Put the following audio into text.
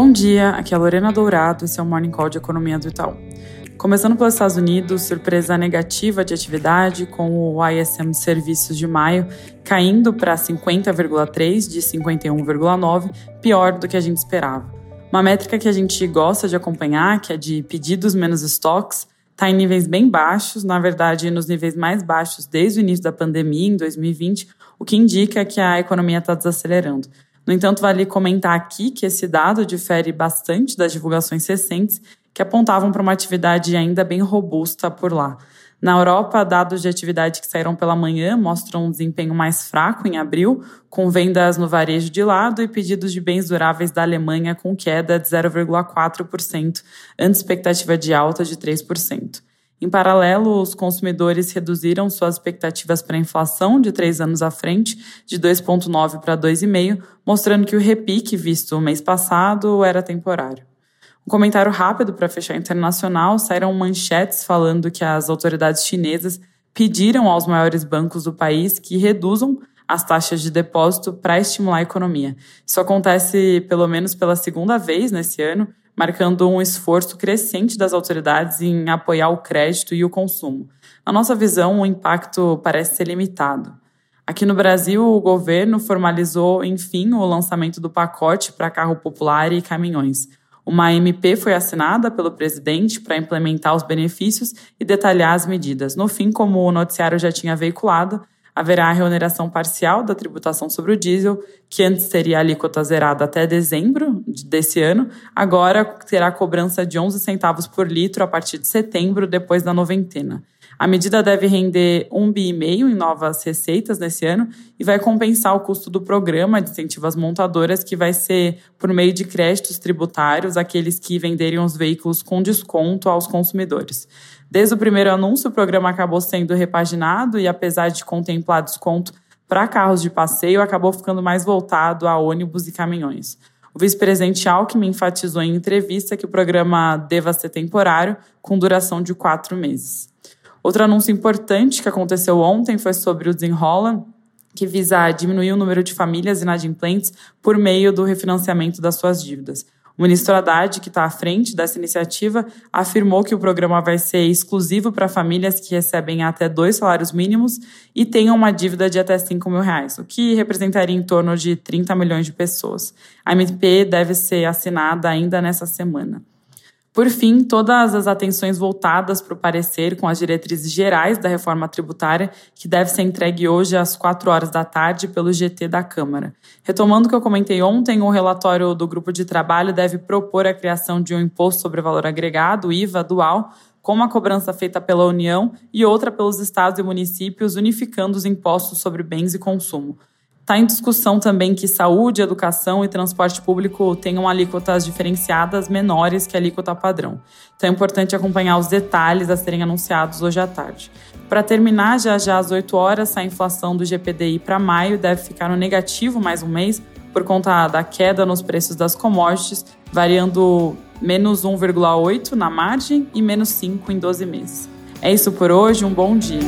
Bom dia, aqui é a Lorena Dourado, esse é o Morning Call de Economia do Itaú. Começando pelos Estados Unidos, surpresa negativa de atividade, com o ISM Serviços de maio caindo para 50,3 de 51,9, pior do que a gente esperava. Uma métrica que a gente gosta de acompanhar, que é de pedidos menos estoques, está em níveis bem baixos, na verdade, nos níveis mais baixos desde o início da pandemia, em 2020, o que indica que a economia está desacelerando. No entanto, vale comentar aqui que esse dado difere bastante das divulgações recentes, que apontavam para uma atividade ainda bem robusta por lá. Na Europa, dados de atividade que saíram pela manhã mostram um desempenho mais fraco em abril, com vendas no varejo de lado e pedidos de bens duráveis da Alemanha com queda de 0,4%, antes expectativa de alta de 3%. Em paralelo, os consumidores reduziram suas expectativas para a inflação de três anos à frente, de 2,9 para 2,5, mostrando que o repique visto o mês passado era temporário. Um comentário rápido para fechar internacional: saíram manchetes falando que as autoridades chinesas pediram aos maiores bancos do país que reduzam as taxas de depósito para estimular a economia. Isso acontece pelo menos pela segunda vez nesse ano, marcando um esforço crescente das autoridades em apoiar o crédito e o consumo. Na nossa visão, o impacto parece ser limitado. Aqui no Brasil, o governo formalizou, enfim, o lançamento do pacote para carro popular e caminhões. Uma MP foi assinada pelo presidente para implementar os benefícios e detalhar as medidas. No fim, como o noticiário já tinha veiculado, haverá a reoneração parcial da tributação sobre o diesel, que antes seria alíquota zerada até dezembro desse ano, agora terá cobrança de 11 centavos por litro a partir de setembro, depois da noventena. A medida deve render um bi e meio em novas receitas nesse ano e vai compensar o custo do programa de incentivo às montadoras, que vai ser por meio de créditos tributários aqueles que venderem os veículos com desconto aos consumidores. Desde o primeiro anúncio, o programa acabou sendo repaginado e, apesar de contemplar desconto para carros de passeio, acabou ficando mais voltado a ônibus e caminhões. O vice-presidente Alckmin enfatizou em entrevista que o programa deva ser temporário, com duração de quatro meses. Outro anúncio importante que aconteceu ontem foi sobre o Desenrola, que visa diminuir o número de famílias inadimplentes por meio do refinanciamento das suas dívidas. O ministro Haddad, que está à frente dessa iniciativa, afirmou que o programa vai ser exclusivo para famílias que recebem até dois salários mínimos e tenham uma dívida de até 5 mil reais, o que representaria em torno de 30 milhões de pessoas. A MP deve ser assinada ainda nessa semana. Por fim, todas as atenções voltadas para o parecer com as diretrizes gerais da reforma tributária, que deve ser entregue hoje às 4 horas da tarde pelo GT da Câmara. Retomando o que eu comentei ontem, o relatório do grupo de trabalho deve propor a criação de um imposto sobre valor agregado, IVA, dual, com uma cobrança feita pela União e outra pelos estados e municípios, unificando os impostos sobre bens e consumo. Está em discussão também que saúde, educação e transporte público tenham alíquotas diferenciadas menores que a alíquota padrão. Então é importante acompanhar os detalhes a serem anunciados hoje à tarde. Para terminar, já já às 8 horas, a inflação do GPDI para maio deve ficar no negativo mais um mês, por conta da queda nos preços das commodities, variando menos 1,8 na margem e menos 5 em 12 meses. É isso por hoje, um bom dia.